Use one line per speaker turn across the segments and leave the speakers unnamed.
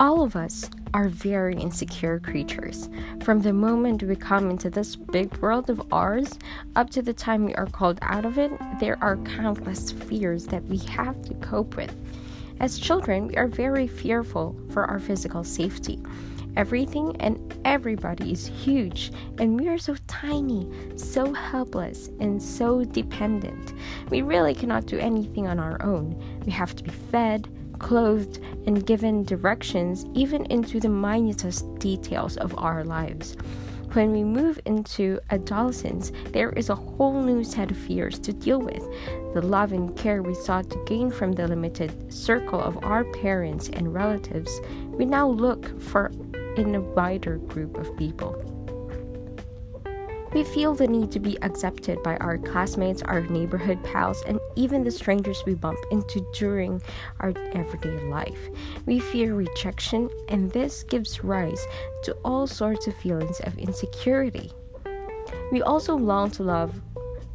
All of us are very insecure creatures. From the moment we come into this big world of ours up to the time we are called out of it, there are countless fears that we have to cope with. As children, we are very fearful for our physical safety. Everything and everybody is huge, and we are so tiny, so helpless, and so dependent. We really cannot do anything on our own. We have to be fed, clothed, and given directions even into the minutest details of our lives. When we move into adolescence, there is a whole new set of fears to deal with. The love and care we sought to gain from the limited circle of our parents and relatives, we now look for in a wider group of people. We feel the need to be accepted by our classmates, our neighborhood pals, and even the strangers we bump into during our everyday life. We fear rejection, and this gives rise to all sorts of feelings of insecurity. We also long to love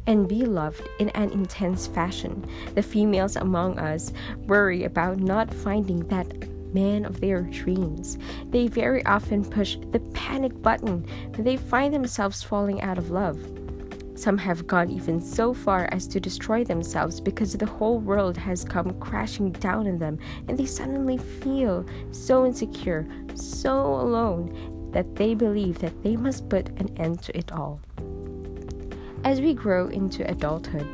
and be loved in an intense fashion. The females among us worry about not finding that man of their dreams. They very often push the panic button when they find themselves falling out of love. Some have gone even so far as to destroy themselves because the whole world has come crashing down on them and they suddenly feel so insecure, so alone, that they believe that they must put an end to it all. As we grow into adulthood,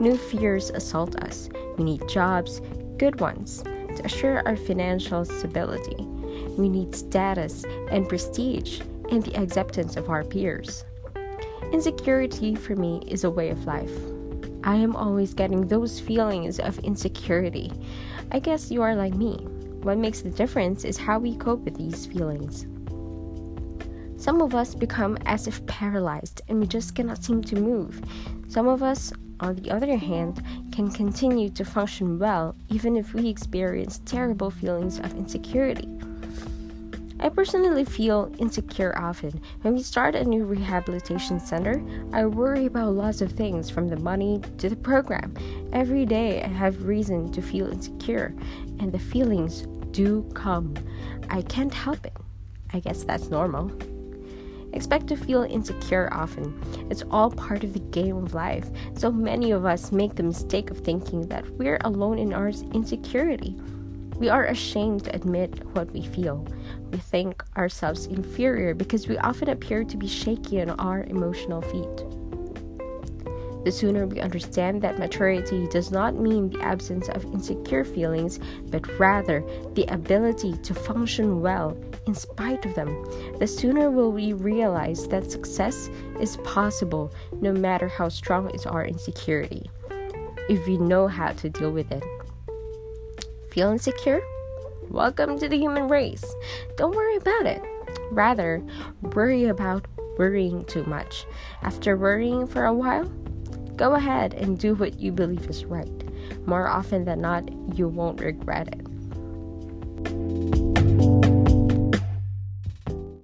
new fears assault us. We need jobs, good ones, assure our financial stability. We need status and prestige and the acceptance of our peers. Insecurity for me is a way of life. I am always getting those feelings of insecurity. I guess you are like me. What makes the difference is how we cope with these feelings. Some of us become as if paralyzed and we just cannot seem to move. Some of us on the other hand, can continue to function well even if we experience terrible feelings of insecurity. I personally feel insecure often. When we start a new rehabilitation center, I worry about lots of things from the money to the program. Every day I have reason to feel insecure, and the feelings do come. I can't help it. I guess that's normal. Expect to feel insecure often. It's all part of the game of life. So many of us make the mistake of thinking that we're alone in our insecurity. We are ashamed to admit what we feel. We think ourselves inferior because we often appear to be shaky on our emotional feet. The sooner we understand that maturity does not mean the absence of insecure feelings, but rather the ability to function well in spite of them, the sooner will we realize that success is possible no matter how strong is our insecurity, if we know how to deal with it. Feel insecure? Welcome to the human race. Don't worry about it. Rather, worry about worrying too much. After worrying for a while, go ahead and do what you believe is right. More often than not, you won't regret it.